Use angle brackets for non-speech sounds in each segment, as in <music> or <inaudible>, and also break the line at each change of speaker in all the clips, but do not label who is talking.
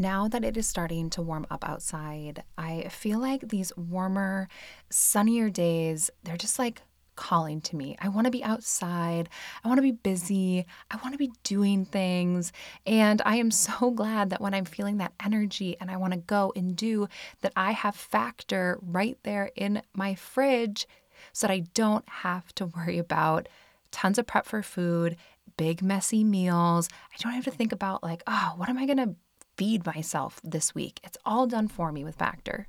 Now that it is starting to warm up outside, I feel like these warmer, sunnier days, they're just like calling to me. I want to be outside. I want to be busy. I want to be doing things. And I am so <laughs> glad that when I'm feeling that energy and I want to go and do, that I have Factor right there in my fridge so that I don't have to worry about tons of prep for food, big, messy meals. I don't have to think about, like, oh, what am I going to feed myself this week. It's all done for me with Factor.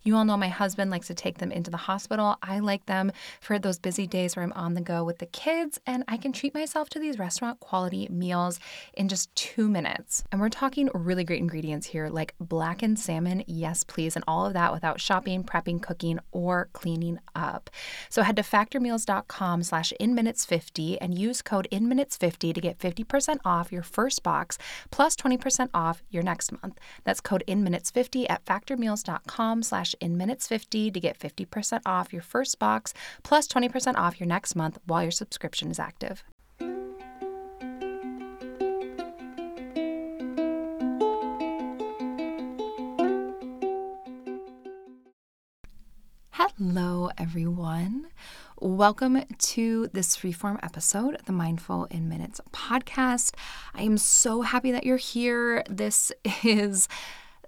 You all know my husband likes to take them into the hospital. I like them for those busy days where I'm on the go with the kids, and I can treat myself to these restaurant quality meals in just two minutes. And we're talking really great ingredients here, like blackened salmon, yes, please, and all of that without shopping, prepping, cooking, or cleaning up. So head to factormeals.com slash inminutes50 and use code inminutes50 to get 50% off your first box plus 20% off your next month. That's code inminutes50 at factormeals.com slash slash inminutes50 to get 50% off your first box plus 20% off your next month while your subscription is active. Hello, everyone. Welcome to this freeform episode of the Mindful in Minutes podcast. I am so happy that you're here. This <laughs> is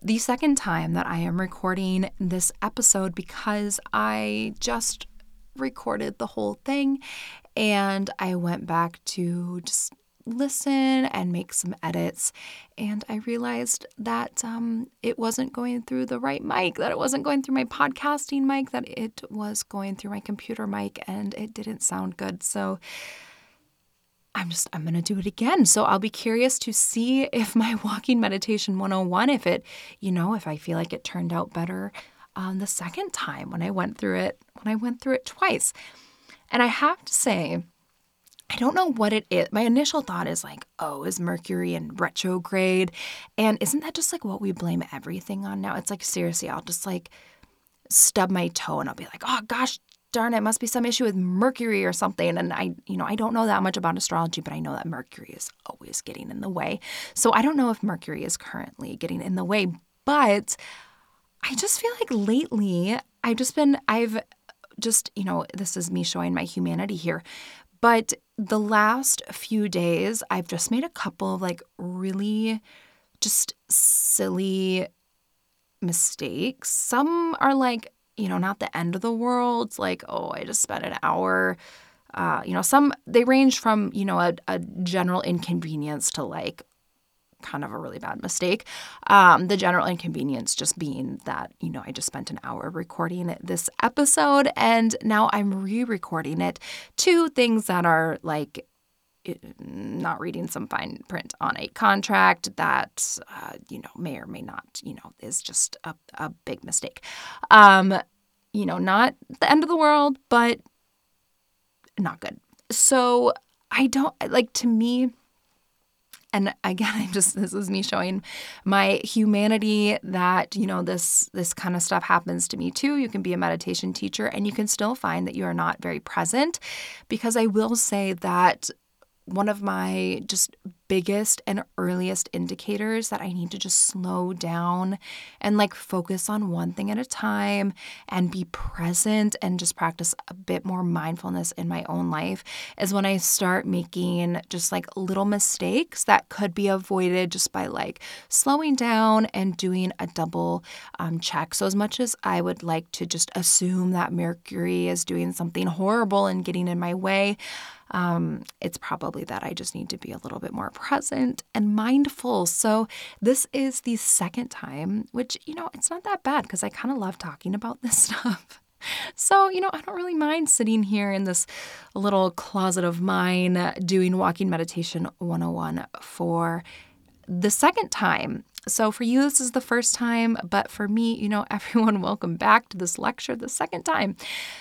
the second time that I am recording this episode because I just recorded the whole thing and I went back to just listen and make some edits. And I realized that um, it wasn't going through the right mic, that it wasn't going through my podcasting mic, that it was going through my computer mic, and it didn't sound good. So I'm just, I'm going to do it again. So I'll be curious to see <laughs> if my walking meditation 101, if it, you know, if I feel like it turned out better um, the second time when I went through it, when I went through it twice. And I have to say, I don't know what it is. My initial thought is like, oh, is Mercury in retrograde? And isn't that just like what we blame everything on now? It's like, seriously, I'll just like stub my toe and I'll be like, oh gosh, darn it, must be some issue with Mercury or something. And I, you know, I don't know that much about astrology, but I know that Mercury is always getting in the way. So I don't know if Mercury is currently getting in the way, but I just feel like lately I've just been, I've just, you know, this is me showing my humanity here. But the last few days, I've just made a couple of like really just silly mistakes. Some are like you know, not the end of the world. like, oh, I just spent an hour. Uh, you know, some they range from, you know, a, a general inconvenience to like kind of a really bad mistake. Um, the general inconvenience just being that, you know, I just spent an hour recording this episode and now I'm re recording it. Two things that are like not reading some fine print on a contract that uh, you know may or may not you know is just a, a big mistake. Um you know not the end of the world but not good. So i don't like to me and again <laughs> i'm just this is me showing my humanity that you know this this kind of stuff happens to me too. You can be a meditation teacher and you can still find that you are not very present because i will say that one of my just biggest and earliest indicators that I need to just slow down and like focus on one thing at a time and be present and just practice a bit more mindfulness in my own life is when I start making just like little mistakes that could be avoided just by like slowing down and doing a double um, check. So, as much as I would like to just assume that Mercury is doing something horrible and getting in my way, um, it's probably that I just need to be a little bit more present and mindful. So, this is the second time, which, you know, it's not that bad because I kind of love talking about this <laughs> stuff. So, you know, I don't really mind sitting here in this little closet of mine doing walking meditation 101 for the second time. So for you, this is the first time, but for me, you know, <laughs> everyone, welcome back to this lecture the second time.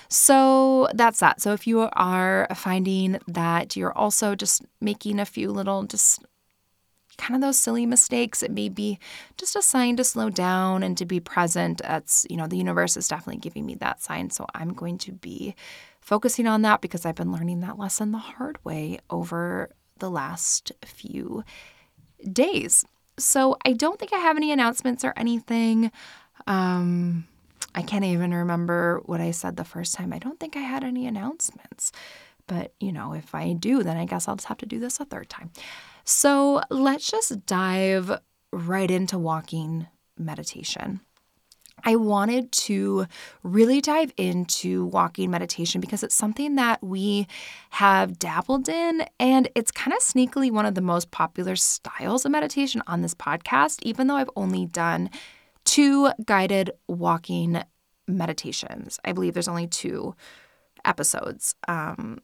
So that's that. So if you are finding that you're also just making a few little, just kind of those silly mistakes, it may be just a sign to slow down and to be present. That's, you know, the universe is definitely giving me that sign. So I'm going to be focusing on that because I've been learning that lesson the hard way over the last few days. So I don't think I have any announcements or anything. Um, I can't even remember what I said the first time. I don't think I had any announcements. But, you know, if I do, then I guess I'll just have to do this a third time. So let's just dive right into walking meditation. I wanted to really dive into walking meditation because it's something that we have dabbled in, and it's kind of sneakily one of the most popular styles of meditation on this podcast, even though I've only done two guided walking meditations. I believe there's only two episodes. Um,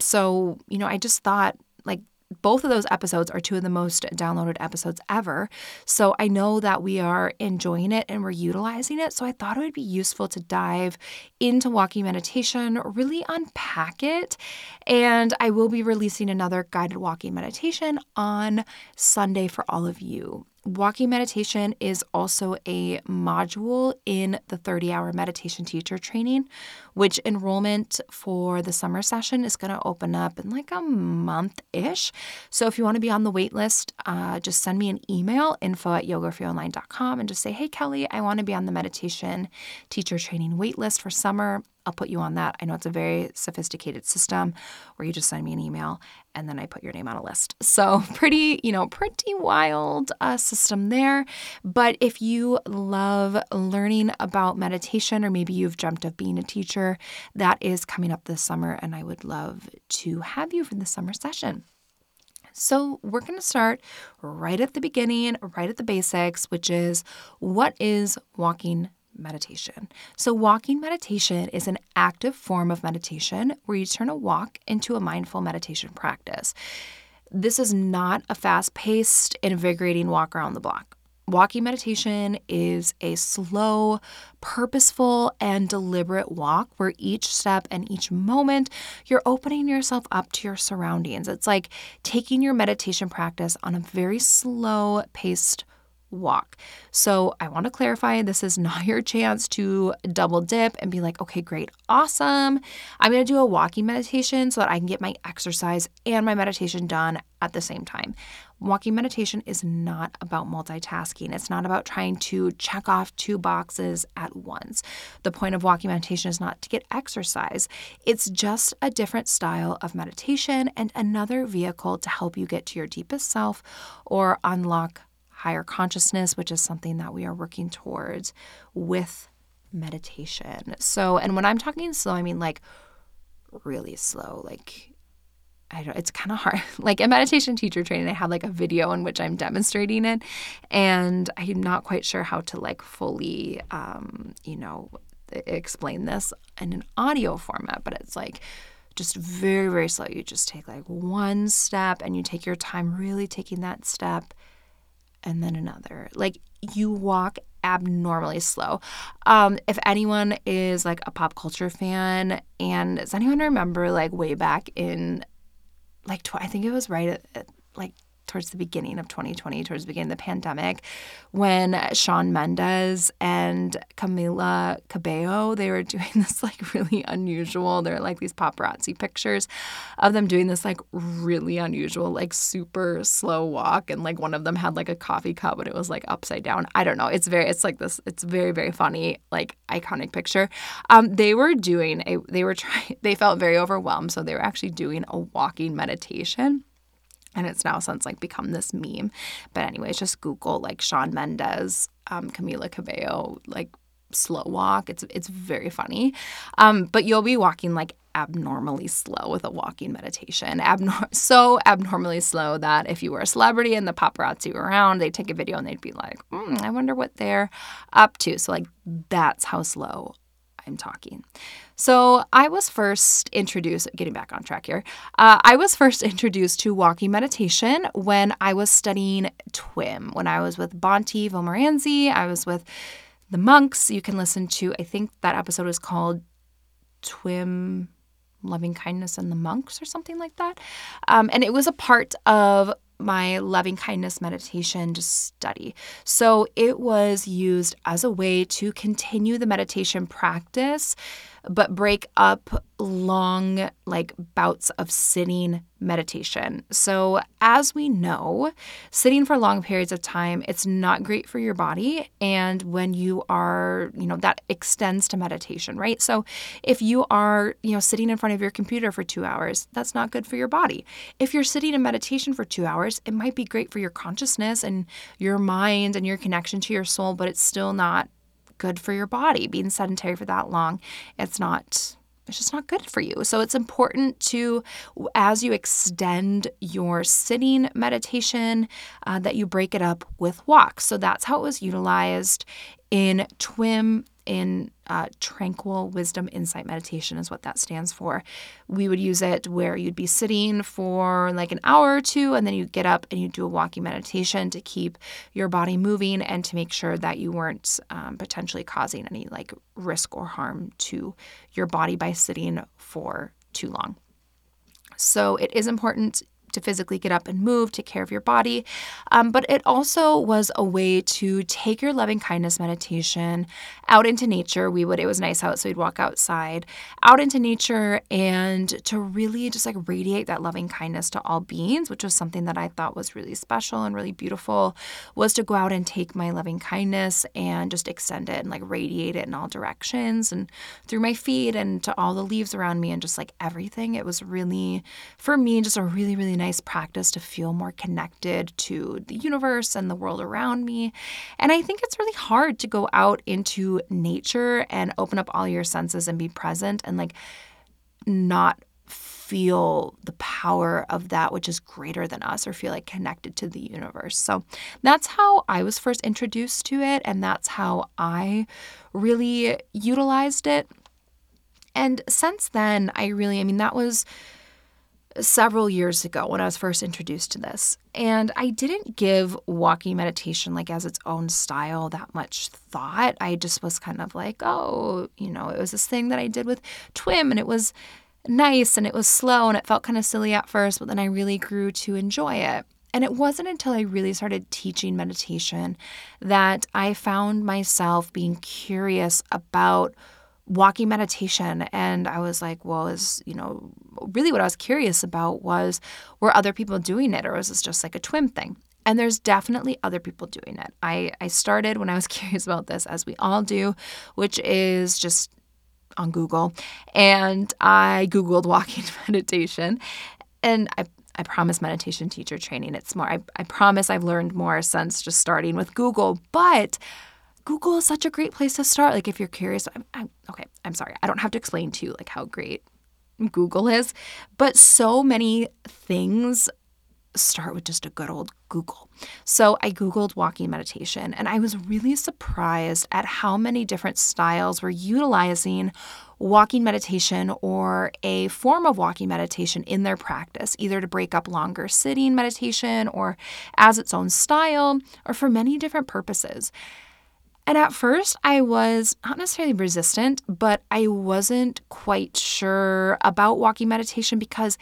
so, you know, I just thought like both of those episodes are two of the most downloaded episodes ever. So I know that we are enjoying it and we're utilizing it. So I thought it would be useful to dive into walking meditation, really unpack it. And I will be releasing another guided walking meditation on Sunday for all of you. Walking meditation is also a module in the 30 hour meditation teacher training, which enrollment for the summer session is going to open up in like a month ish. So if you want to be on the wait list, uh, just send me an email info at yogaforyouonline.com and just say, hey, Kelly, I want to be on the meditation teacher training wait list for summer. I'll put you on that. I know it's a very sophisticated system where you just send me an email and then I put your name on a list. So, <laughs> pretty, you know, pretty wild uh, system there. But if you love learning about meditation, or maybe you've dreamt of being a teacher, that is coming up this summer, and I would love to have you for the summer session. So, we're going to start right at the beginning, right at the basics, which is what is walking meditation. So, walking meditation is an active form of meditation where you turn a walk into a mindful meditation practice. This is not a fast paced, invigorating walk around the block. Walking meditation is a slow, purposeful, and deliberate walk where each step and each moment you're opening yourself up to your surroundings. It's like taking your meditation practice on a very slow paced walk. So I want to clarify this is <laughs> not your chance to double dip and be like, okay, great, awesome. I'm going to do a walking meditation so that I can get my exercise and my meditation done at the same time. Walking meditation is not about multitasking. It's not about trying to check off two boxes at once. The point of walking meditation is not to get exercise, it's just a different style of meditation and another vehicle to help you get to your deepest self or unlock higher consciousness, which is something that we are working towards with meditation. So, and when I'm talking slow, I mean like really slow, like I don't, it's kind of hard. <laughs> Like in meditation teacher training, I have like a video in which I'm demonstrating it, and I'm not quite sure how to like fully, um, you know, explain this in an audio format, but it's like just very, very slow. You just take like one step and you take your time really taking that step and then another. Like you walk abnormally slow. Um, if anyone is like a pop culture fan, and does anyone remember like way back in like tw- I think it was right at, at like towards the beginning of 2020, towards the beginning of the pandemic, when Shawn Mendes and Camila Cabello, they were <laughs> doing this like really unusual, they're like these paparazzi pictures of them doing this like really unusual, like super slow walk. And like one of them had like a coffee cup, but it was like upside down. I don't know. It's very, it's like this, it's very, very funny, like iconic picture. Um, they were doing a, they were trying, <laughs> they felt very overwhelmed. So they were actually doing a walking meditation and it's now since like become this meme. But anyways, just Google like Shawn Mendes, um, Camila Cabello, like slow walk. It's it's very funny. Um, but you'll be walking like abnormally slow with a walking meditation. Abnor- <laughs> so abnormally slow that if you were a celebrity and the paparazzi were around, they'd take a video and they'd be like, mm, I wonder what they're up to. So like that's how slow I'm talking. So I was first introduced, getting back on track here, uh, I was first <laughs> introduced to walking meditation when I was studying TWIM, when I was with Bhante Vimalaramsi, I was with the monks. You can listen to, I think that episode is called TWIM loving kindness and the monks or something like that. Um, and it was a part of my loving kindness meditation just study. So it was used as a way to continue the meditation practice but break up long, like bouts of sitting meditation. So, as we know, sitting for long periods of time, it's not great for your body. And when you are, you know, that extends to meditation, right? So, if you are, you know, sitting in front of your computer for two hours, that's not good for your body. If you're sitting in meditation for two hours, it might be great for your consciousness and your mind and your connection to your soul, but it's still not good for your body. Being sedentary for that long, it's not it's just not good for you. So it's important to, as you extend your sitting meditation, uh, that you break it up with walks. So that's how it was utilized in TWIM in uh, tranquil wisdom insight meditation is what that stands for. We would use it where you'd be sitting for like an hour or two and then you get up and you do a walking meditation to keep your body moving and to make sure that you weren't um, potentially causing any like risk or harm to your body by sitting for too long. So it is important to physically get up and move, take care of your body. Um, but it also was a way to take your loving kindness meditation out into nature. We would, it was nice out, so we'd walk outside, out into nature, and to really just like radiate that loving kindness to all beings, which was something that I thought was really special and really beautiful, was to go out and take my loving kindness and just extend it and like radiate it in all directions and through my feet and to all the leaves around me and just like everything. It was really, for me, just a really, really nice practice to feel more connected to the universe and the world around me. And I think it's really hard to go out into nature and open up all your senses and be present and like not feel the power of that which is greater than us or feel like connected to the universe. So that's how I was first introduced to it and that's how I really utilized it. And since then, I really, I mean, that was several years ago when I was first introduced to this. And I didn't give walking meditation like as its own style that much thought. I just was kind of like, oh, you know, it was this thing that I did with TWIM and it was nice and it was slow and it felt kind of silly at first, but then I really grew to enjoy it. And it wasn't until I really started teaching meditation that I found myself being curious about walking meditation. And i was like well is you know really what i was curious about was were other people doing it or was this just like a TWIM thing? And there's definitely other people doing it. I i started when i was <laughs> curious about this as we all do which is just on google. And i googled walking <laughs> meditation. And i I promise meditation teacher training. It's more, I, I promise I've learned more since just starting with Google, but Google is such a great place to start. Like if you're curious, I'm, I'm, okay, I'm sorry. I don't have to explain to you like how great Google is, but so many things start with just a good old Google. So I Googled walking meditation and I was really surprised at how many different styles were utilizing walking meditation or a form of walking meditation in their practice, either to break up longer sitting meditation or as its own style or for many different purposes. And at first, I was not necessarily resistant, but I wasn't quite sure about walking meditation because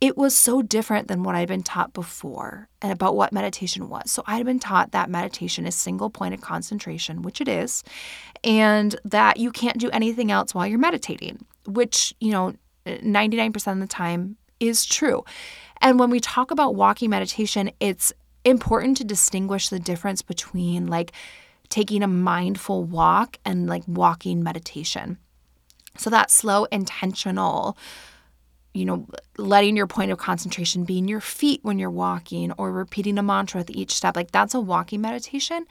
it was so different than what I'd been taught before and about what meditation was. So I'd been taught that meditation is single pointed concentration, which it is, and that you can't do anything else while you're meditating, which, you know, 99% of the time is true. And when we talk about walking meditation, it's important to distinguish the difference between like taking a mindful walk and like walking meditation. So that slow, intentional, you know, letting your point of concentration be in your feet when you're walking or repeating a mantra with each step, like that's a walking meditation.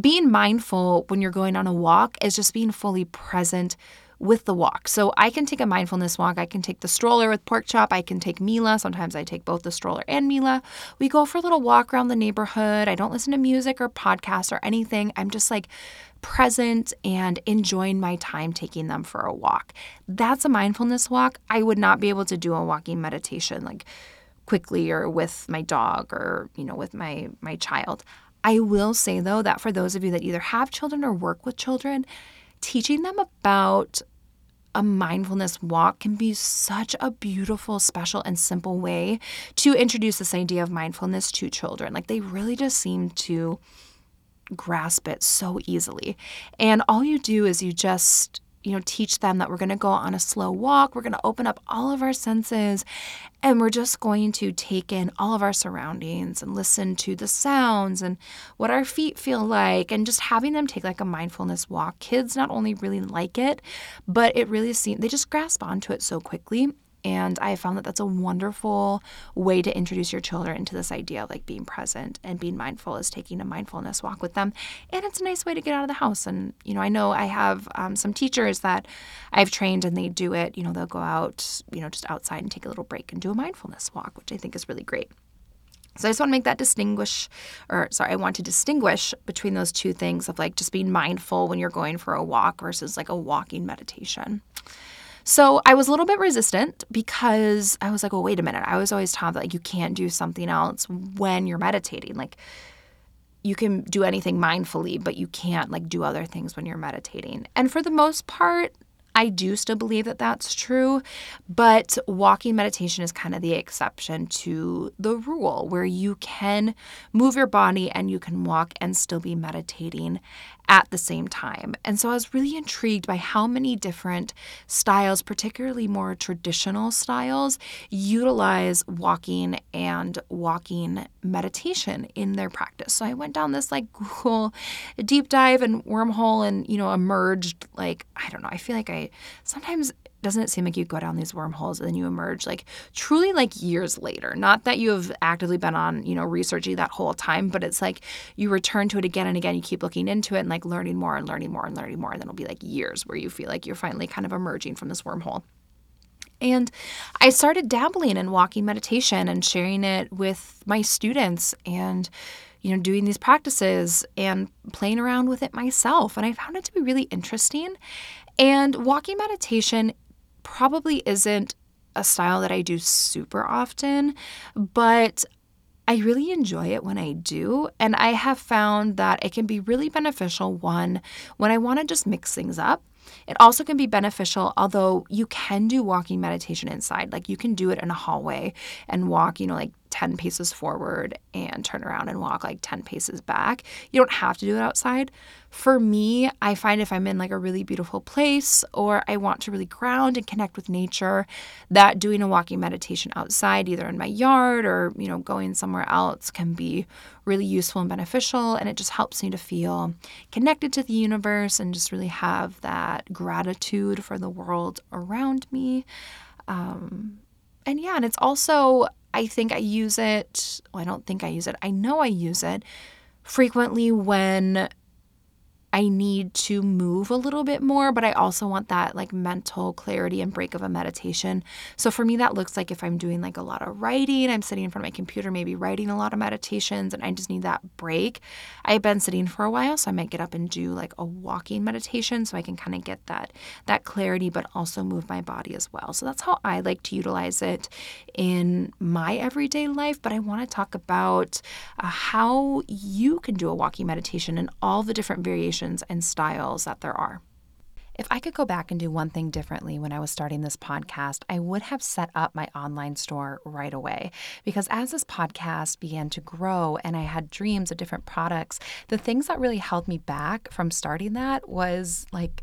Being mindful when you're going on a walk is just being fully present with the walk. So I can take a mindfulness walk. I can take the stroller with pork chop. I can take Mila. Sometimes I take both the stroller and Mila. We go for a little walk around the neighborhood. I don't listen to music or podcasts or anything. I'm just like present and enjoying my time taking them for a walk. That's a mindfulness walk. I would not be able to do a walking meditation like quickly or with my dog or, you know, with my my child. I will say though that for those of you that either have children or work with children, teaching them about a mindfulness walk can be such a beautiful, special, and simple way to introduce this idea of mindfulness to children. Like they really just seem to grasp it so easily. And all you do is you just you know, teach them that we're going to go on a slow walk. We're going to open up all of our senses and we're just going to take in all of our surroundings and listen to the sounds and what our feet feel like and just having them take like a mindfulness walk. Kids not only really like it, but it really seems they just grasp onto it so quickly. And I found that that's a wonderful way to introduce your children to this idea of like being present and being mindful is taking a mindfulness walk with them. And it's a nice way to get out of the house. And, you know, I know I have um, some teachers that I've trained and they do it. You know, they'll go out, you know, just outside and take a little break and do a mindfulness walk, which I think is really great. So I just want to make that distinguish, or sorry, I want to distinguish between those two things of like just being mindful when you're going for a walk versus like a walking meditation. So I was a little bit resistant because I was like, well, wait a minute. I was always taught that like you can't do something else when you're meditating. Like you can do anything mindfully, but you can't like do other things when you're meditating. And for the most part, I do still believe that that's true, but walking meditation is kind of the exception to the rule where you can move your body and you can walk and still be meditating at the same time. And so I was really intrigued by how many different styles, particularly more traditional styles, utilize walking and walking meditation in their practice. So I went down this like <laughs> Google deep dive and wormhole and, you know, emerged like, I don't know, I feel like I sometimes doesn't it seem like you go down these wormholes and then you emerge like truly like years later not that you have actively been on you know researching that whole time but it's like you return to it again and again you keep looking into it and like learning more and learning more and learning more and then it'll be like years where you feel like you're finally kind of emerging from this wormhole and I started dabbling in walking meditation and sharing it with my students and you know doing these practices and playing around with it myself and I found it to be really interesting. And walking meditation probably isn't a style that I do super often, but I really enjoy it when I do. And I have found that it can be really beneficial, one, when I want to just mix things up. It also can be beneficial, although you can do walking meditation inside. Like you can do it in a hallway and walk, you know, like 10 paces forward and turn around and walk like 10 paces back. You don't have to do it outside. For me, I find if I'm in like a really beautiful place or I want to really ground and connect with nature, that doing a walking meditation outside, either in my yard or, you know, going somewhere else can be really useful and beneficial. And it just helps me to feel connected to the universe and just really have that gratitude for the world around me. Um, and yeah, and it's also I think I use it. Well, I don't think I use it. I know I use it frequently when I need to move a little bit more, but I also want that like mental clarity and break of a meditation. So for me, that looks like if I'm doing like a lot of writing, I'm sitting in front of my computer, maybe writing a lot of meditations, and I just need that break. I've been sitting for a while, so I might get up and do like a walking meditation so I can kind of get that that clarity, but also move my body as well. So that's how I like to utilize it in my everyday life. But I want to talk about uh, how you can do a walking meditation and all the different variations and styles that there are. If I could go back and do one thing differently when I was starting this podcast, I would have set up my online store right away. Because as this podcast began to grow and I had dreams of different products, the things that really held me back from starting that was like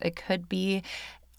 it could be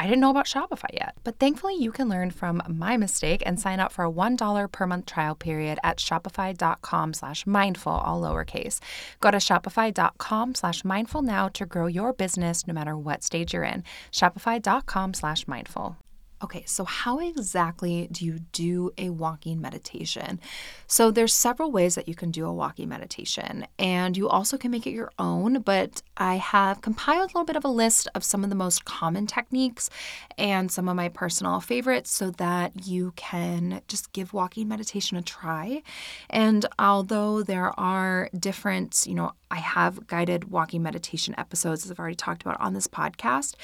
I didn't know about Shopify yet. But thankfully, you can learn from my mistake and sign up for a $1 per month trial period at shopify.com slash mindful, all lowercase. Go to shopify.com slash mindful now to grow your business no matter what stage you're in. Shopify.com slash mindful. Okay, so how exactly do you do a walking meditation? So there's several ways that you can do a walking meditation, and you also can make it your own, but I have compiled a little bit of a list of some of the most common techniques and some of my personal favorites so that you can just give walking meditation a try. And although there are different, you know, I have guided walking meditation episodes, as I've already talked about on this podcast.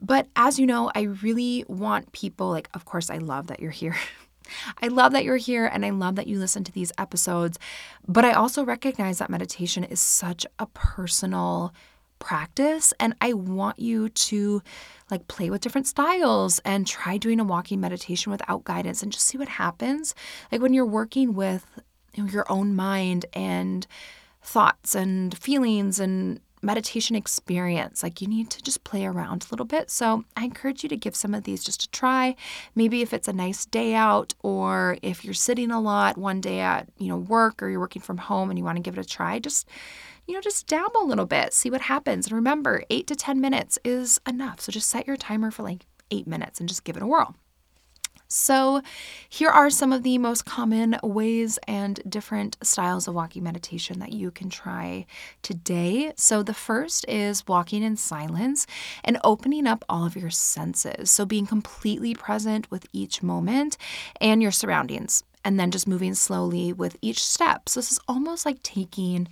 But as you know, I really want people, like, of course, I love that you're here. <laughs> I love that you're here and I love that you listen to these episodes. But I also recognize that meditation is such a personal practice and I want you to like play with different styles and try doing a walking meditation without guidance and just see what happens. Like when you're working with your own mind and thoughts and feelings and meditation experience. Like you need to just play around a little bit. So I encourage you to give some of these just a try. Maybe if it's a nice day out or if you're sitting a lot one day at, you know, work or you're working from home and you want to give it a try, just you know, just dabble a little bit, see what happens. And remember, 8 to 10 minutes is enough. So just set your timer for like 8 minutes and just give it a whirl. So, here are some of the most common ways and different styles of walking meditation that you can try today. So, the first is walking in silence and opening up all of your senses. So, being completely present with each moment and your surroundings and then just moving slowly with each step. So, this is almost like taking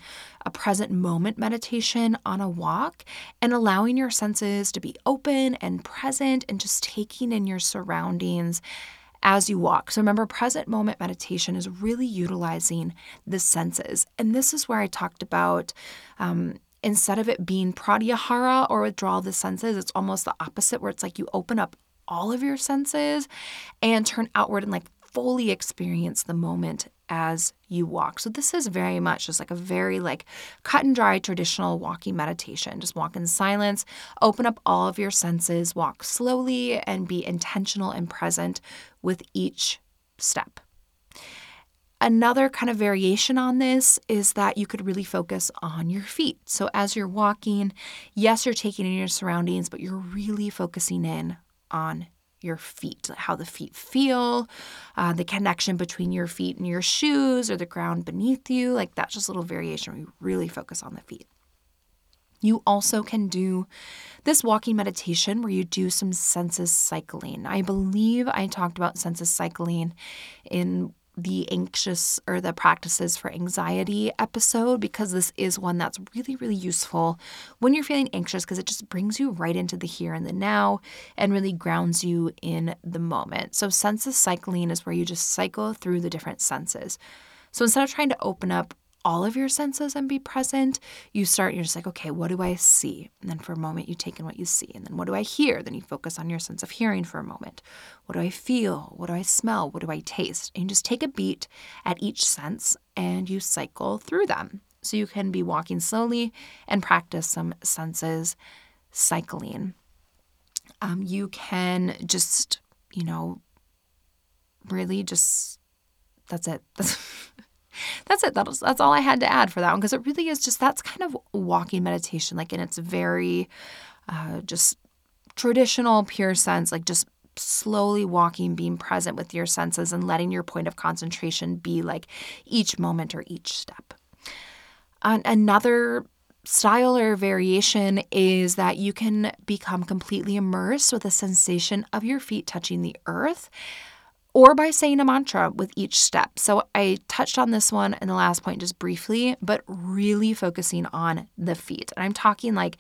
a present moment meditation on a walk and allowing your senses to be open and present and just taking in your surroundings as you walk. So remember, present moment meditation is really utilizing the senses. And this is where I talked about. Um, instead of it being pratyahara or withdrawal of the senses, it's almost the opposite, where it's like you open up all of your senses and turn outward and like fully experience the moment as you walk. So this is very much just like a very like cut and dry traditional walking meditation. Just walk in silence, open up all of your senses, walk slowly and be intentional and present with each step. Another kind of variation on this is that you could really focus on your feet. So as you're walking, yes, you're taking in your surroundings, but you're really focusing in on your feet, how the feet feel, uh, the connection between your feet and your shoes or the ground beneath you. Like that's just a little variation. We really focus on the feet. You also can do this walking meditation where you do some senses cycling. I believe I talked about senses cycling in the anxious or the practices for anxiety episode because this is one that's really, really useful when you're feeling anxious because it just brings you right into the here and the now and really grounds you in the moment. So, senses cycling is where you just cycle through the different senses. So, instead of trying to open up all of your senses and be present, you start, you're just like, okay, what do I see? And then for a moment, you take in what you see. And then what do I hear? Then you focus on your sense of hearing for a moment. What do I feel? What do I smell? What do I taste? And you just take a beat at each sense and you cycle through them. So you can be walking slowly and practice some senses cycling. Um, you can just, you know, really just, that's it. That's <laughs> that's it. That's that's all I had to add for that one because it really is just that's kind of walking meditation, like in its very uh, just traditional, pure sense, like just slowly walking, being present with your senses, and letting your point of concentration be like each moment or each step. Uh, another style or variation is that you can become completely immersed with a sensation of your feet touching the earth or by saying a mantra with each step. So I touched on this one in the last point just briefly, but really focusing on the feet. And I'm talking like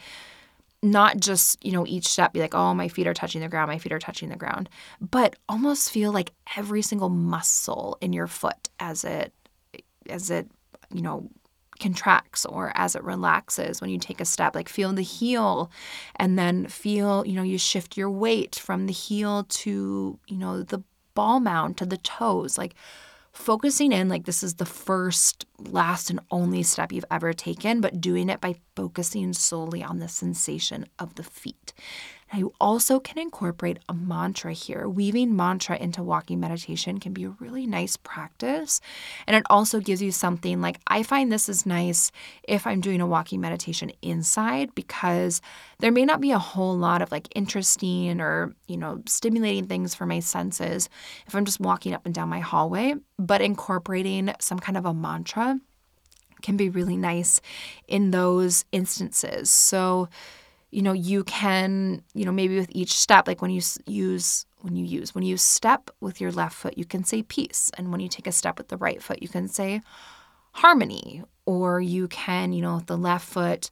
not just, you know, each step be like, oh, my feet are touching the ground, my feet are touching the ground, but almost feel like every single muscle in your foot as it, as it, you know, contracts or as it relaxes when you take a step like feel the heel and then feel you know you shift your weight from the heel to you know the ball mound to the toes like focusing in like this is the first, last, and only step you've ever taken, but doing it by focusing solely on the sensation of the feet. Now, you also can incorporate a mantra here. Weaving mantra into walking meditation can be a really nice practice. And it also gives you something like I find this is nice if I'm doing a walking meditation inside because there may not be a whole lot of like interesting or, you know, stimulating things for my senses if I'm just walking up and down my hallway, but incorporating some kind of a mantra can be really nice in those instances. So, you know, you can, you know, maybe with each step, like when you use, when you use, when you step with your left foot, you can say peace. And when you take a step with the right foot, you can say harmony. Or you can, you know, with the left foot,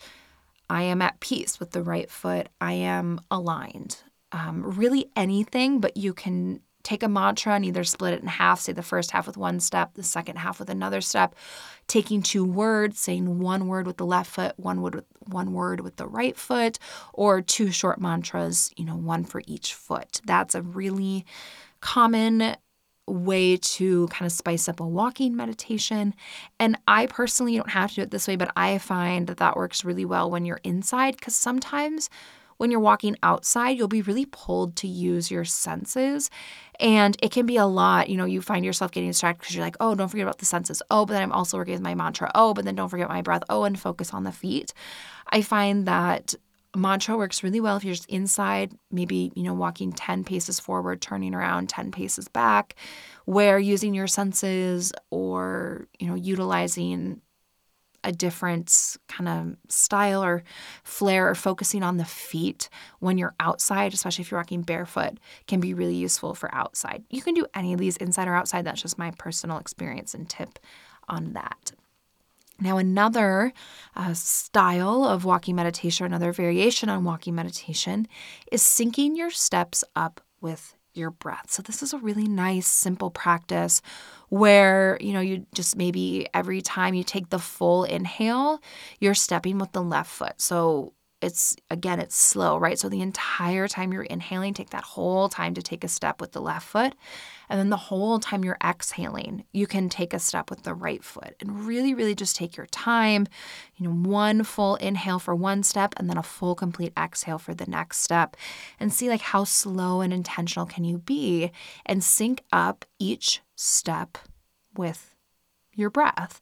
I am at peace. With the right foot, I am aligned. Um, really anything, but you can take a mantra and either split it in half, say the first half with one step, the second half with another step, taking two words, saying one word with the left foot, one word with one word with the right foot, or two short mantras, you know, one for each foot. That's a really common way to kind of spice up a walking meditation. And I personally don't have to do it this way, but I find that that works really well when you're inside because sometimes when you're walking outside, you'll be really pulled to use your senses. And it can be a lot. You know, you find yourself getting distracted because you're like, oh, don't forget about the senses. Oh, but then I'm also working with my mantra. Oh, but then don't forget my breath. Oh, and focus on the feet. I find that mantra works really well if you're just inside, maybe, you know, walking 10 paces forward, turning around 10 paces back, where using your senses or, you know, utilizing a different kind of style or flair or focusing on the feet when you're outside, especially if you're walking barefoot, can be really useful for outside. You can do any of these inside or outside. That's just my personal experience and tip on that. Now, another uh, style of walking meditation, another variation on walking meditation, is syncing your steps up with your breath. So this is a really nice simple practice where, you know, you just maybe every time you take the full inhale, you're stepping with the left foot. So it's again it's slow right? So the entire time you're inhaling take that whole time to take a step with the left foot. And then the whole time you're exhaling you can take a step with the right foot. And really really just take your time you know one full inhale for one step and then a full complete exhale for the next step and see like how slow and intentional can you be and sync up each step with your breath.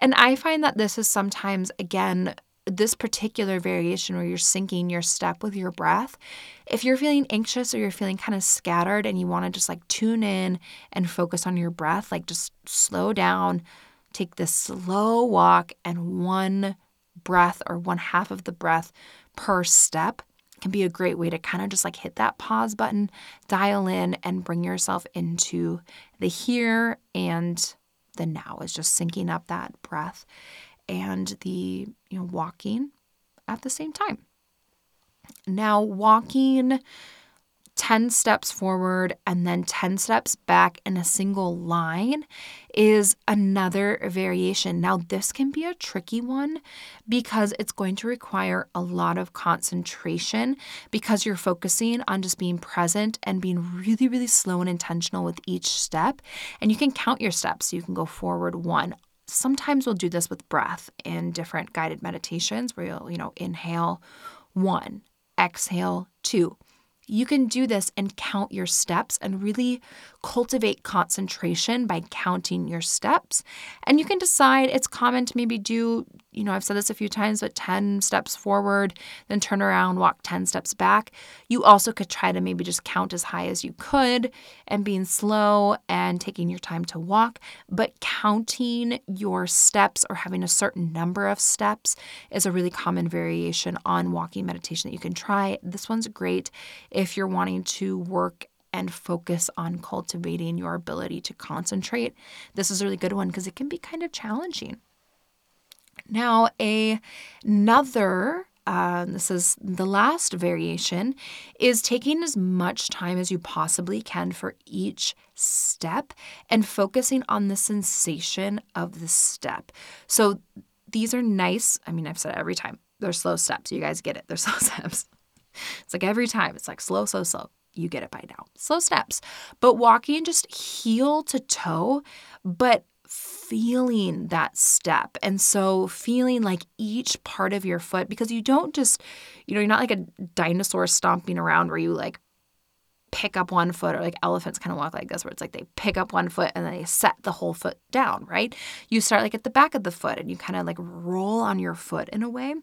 And I find that this is sometimes, again, this particular variation where you're syncing your step with your breath, if you're feeling anxious or you're feeling kind of scattered and you want to just like tune in and focus on your breath, like just slow down, take this slow walk and one breath or one half of the breath per step can be a great way to kind of just like hit that pause button, dial in, and bring yourself into the here and the now is just syncing up that breath and the you know walking at the same time. Now walking 10 steps forward and then 10 steps back in a single line is another variation. Now, this can be a tricky one because it's going to require a lot of concentration because you're focusing on just being present and being really, really slow and intentional with each step. And you can count your steps. So you can go forward one, sometimes we'll do this with breath in different guided meditations where you'll, you know, inhale one, exhale two, you can do this and count your steps and really cultivate concentration by counting your steps. And you can decide it's common to maybe do, you know, I've said this a few times, but 10 steps forward, then turn around, walk 10 steps back. You also could try to maybe just count as high as you could and being slow and taking your time to walk. But counting your steps or having a certain number of steps is a really common variation on walking meditation that you can try. This one's great if you're wanting to work and focus on cultivating your ability to concentrate. This is a really good one because it can be kind of challenging. Now, a, another uh, this is the last variation, is taking as much time as you possibly can for each step and focusing on the sensation of the step. So these are nice. I mean, I've said it every time. They're slow steps. You guys get it. They're <laughs> slow steps. It's like every time, it's like slow, slow, slow. You get it by now. Slow steps. But walking just heel to toe, but feeling that step. And so feeling like each part of your foot, because you don't just, you know, you're not like a dinosaur stomping around where you like pick up one foot or like elephants kind of walk like this where it's like they pick up one foot and then they set the whole foot down right you start like at the back of the foot and you kind of like roll on your foot in a way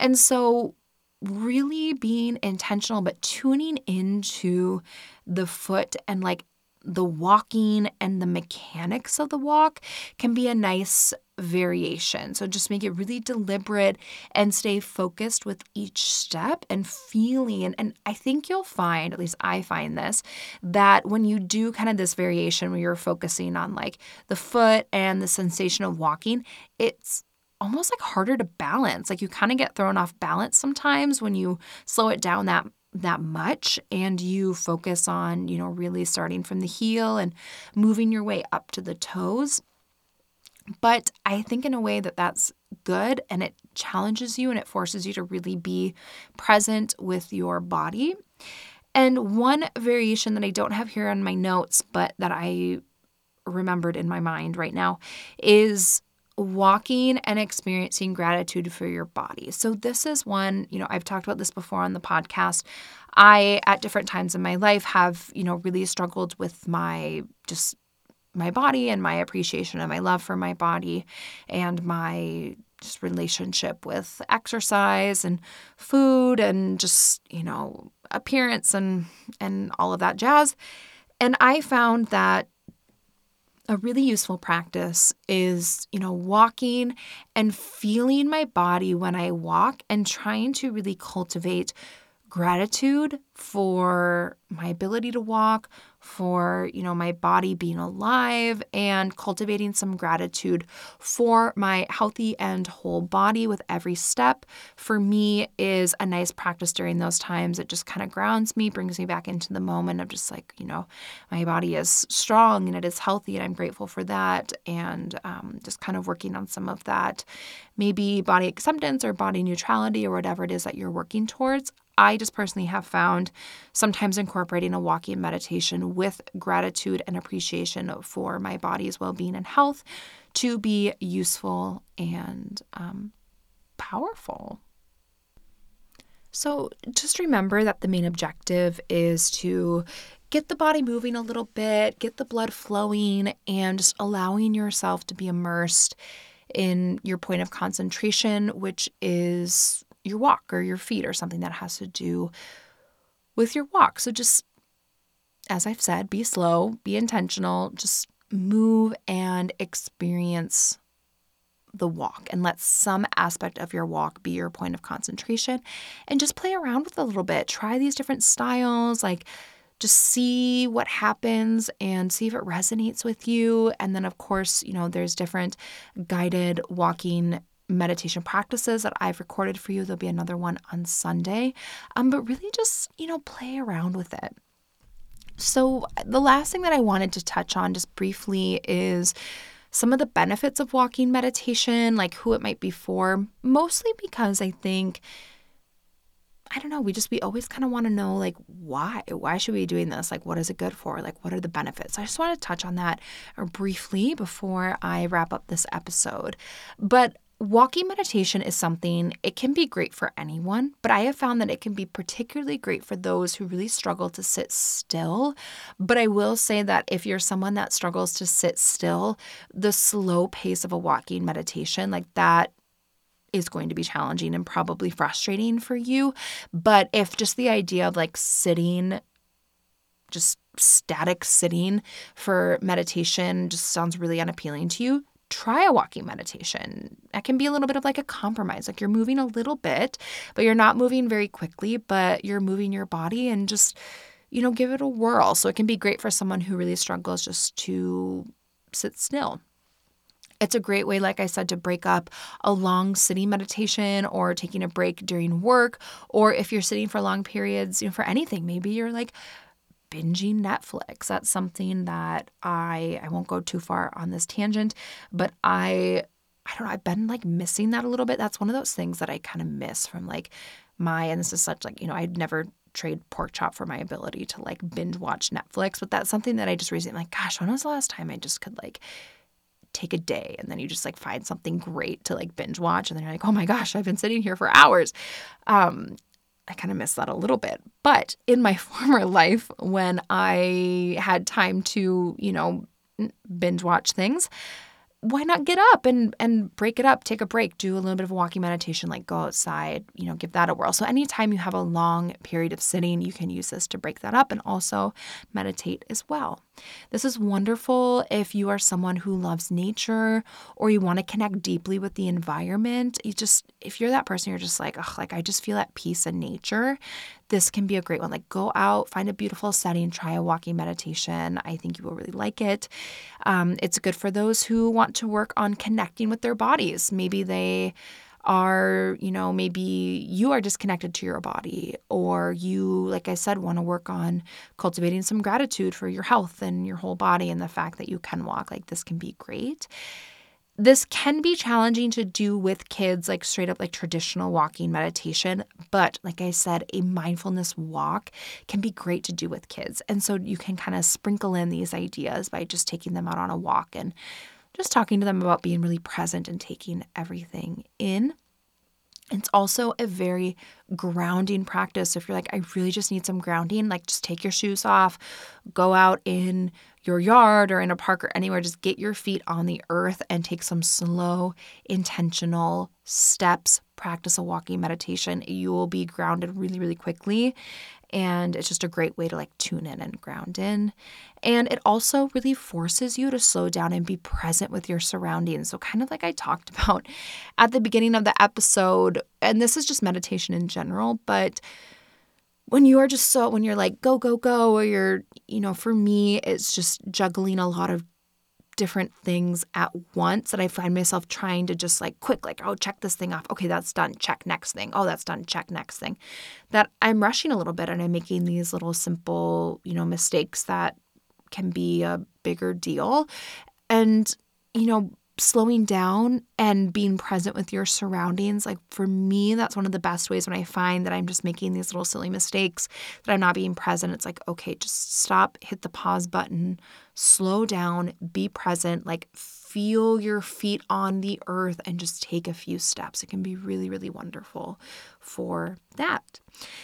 and so really being intentional but tuning into the foot and like the walking and the mechanics of the walk can be a nice variation. So just make it really deliberate and stay focused with each step and feeling. And I think you'll find, at least I find this, that when you do kind of this variation where you're focusing on like the foot and the sensation of walking, it's almost like harder to balance. Like you kind of get thrown off balance sometimes when you slow it down that that much and you focus on, you know, really starting from the heel and moving your way up to the toes. But I think in a way that that's good and it challenges you and it forces you to really be present with your body. And one variation that I don't have here on my notes, but that I remembered in my mind right now is walking and experiencing gratitude for your body. So, this is one, you know, I've talked about this before on the podcast. I, at different times in my life, have, you know, really struggled with my just my body and my appreciation and my love for my body and my just relationship with exercise and food and just, you know, appearance and and all of that jazz. And I found that a really useful practice is, you know, walking and feeling my body when I walk and trying to really cultivate gratitude for my ability to walk, for, you know, my body being alive and cultivating some gratitude for my healthy and whole body with every step for me is a nice practice during those times. It just kind of grounds me, brings me back into the moment of just like, you know, my body is strong and it is healthy and I'm grateful for that. And um, just kind of working on some of that, maybe body acceptance or body neutrality or whatever it is that you're working towards. I just personally have found sometimes incorporating a walking meditation with gratitude and appreciation for my body's well being and health to be useful and um, powerful. So just remember that the main objective is to get the body moving a little bit, get the blood flowing, and just allowing yourself to be immersed in your point of concentration, which is your walk or your feet or something that has to do with your walk. So just as I've said, be slow, be intentional, just move and experience the walk and let some aspect of your walk be your point of concentration and just play around with a little bit. Try these different styles, like just see what happens and see if it resonates with you. And then, of course, you know, there's different guided walking meditation practices that I've recorded for you. There'll be another one on Sunday. Um, but really just, you know, play around with it. So, the last thing that I wanted to touch on just briefly is some of the benefits of walking meditation, like who it might be for, mostly because I think I don't know, we just we always kind of want to know like why? Why should we be doing this? Like what is it good for? Like what are the benefits? I just want to touch on that briefly before I wrap up this episode. But Walking meditation is something, it can be great for anyone, but I have found that it can be particularly great for those who really struggle to sit still. But I will say that if you're someone that struggles to sit still, the slow pace of a walking meditation, like that, is going to be challenging and probably frustrating for you. But if just the idea of like sitting, just static sitting for meditation just sounds really unappealing to you, try a walking meditation. That can be a little bit of like a compromise. Like you're moving a little bit, but you're not moving very quickly, but you're moving your body and just, you know, give it a whirl. So it can be great for someone who really struggles just to sit still. It's a great way, like I said, to break up a long sitting meditation or taking a break during work, or if you're sitting for long periods, you know, for anything. Maybe you're like binging Netflix. That's something that I I won't go too far on this tangent, but I I don't know, I've been like missing that a little bit. That's one of those things that I kind of miss from like my and this is such like, you know, I'd never trade pork chop for my ability to like binge watch Netflix, but that's something that I just recently like, gosh, when was the last time I just could like take a day and then you just like find something great to like binge watch and then you're like, oh my gosh, I've been sitting here for hours. Um, I kind of miss that a little bit. But in my <laughs> former life, when I had time to, you know, binge watch things, why not get up and and break it up take a break do a little bit of walking meditation like go outside you know give that a whirl. So anytime you have a long period of sitting you can use this to break that up and also meditate as well. This is wonderful if you are someone who loves nature or you want to connect deeply with the environment. You just if you're that person you're just like oh like i just feel at peace in nature this can be a great one. Like, go out, find a beautiful setting, try a walking meditation. I think you will really like it. Um, it's good for those who want to work on connecting with their bodies. Maybe they are, you know, maybe you are disconnected to your body, or you, like I said, want to work on cultivating some gratitude for your health and your whole body and the fact that you can walk. Like, this can be great this can be challenging to do with kids, like straight up like traditional walking meditation. But like I said, a mindfulness walk can be great to do with kids. And so you can kind of sprinkle in these ideas by just taking them out on a walk and just talking to them about being really present and taking everything in. It's also a very grounding practice. If you're like, I really just need some grounding, like just take your shoes off, go out in your yard or in a park or anywhere, just get your feet on the earth and take some slow, intentional steps. Practice a walking meditation. You will be grounded really, really quickly. And it's just a great way to like tune in and ground in. And it also really forces you to slow down and be present with your surroundings. So, kind of like I talked <laughs> about at the beginning of the episode, and this is just meditation in general, but when you are just so when you're like go go go or you're you know for me it's just juggling a lot of different things at once and I find myself trying to just like quick like oh check this thing off. Okay that's done. Check next thing. Oh that's done. Check next thing. That I'm rushing a little bit and I'm making these little simple you know mistakes that can be a bigger deal. And you know slowing down and being present with your surroundings. Like for me, that's one of the best ways when I find that I'm just making these little silly mistakes, that I'm not being present. It's like, okay, just stop, hit the pause button, slow down, be present, like feel your feet on the earth and just take a few steps. It can be really, really wonderful for that.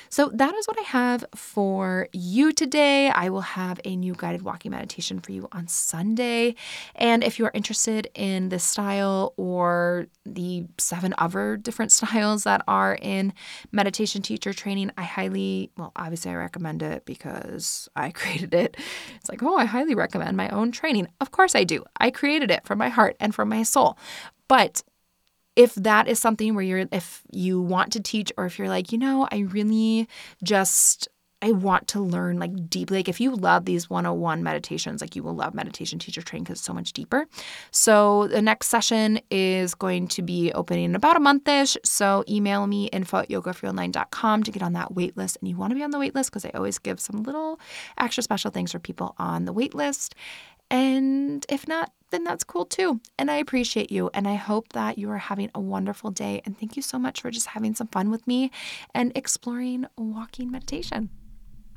So, that is what I have for you today. I will have a new guided walking meditation for you on Sunday. And if you are interested in this style or the seven other different <laughs> styles that are in meditation teacher training, I highly, well, obviously, I recommend it because I <laughs> created it. It's like, oh, I highly recommend my own training. Of course, I do. I created it from my heart and from my soul. But if that is something where you're, if you want to teach, or if you're like, you know, I really just, I want to learn like deeply. Like if you love these 101 meditations, like you will love meditation teacher training because it's so much deeper. So the next session is going to be opening in about a month-ish. So email me info at yogaforyouonline.com to get on that wait list. And you want to be on the wait list because I always give some little extra special things for people on the wait list. And if not, then that's cool too. And I appreciate you. And I hope that you are having a wonderful day. And thank you so much for just having some fun with me and exploring walking meditation.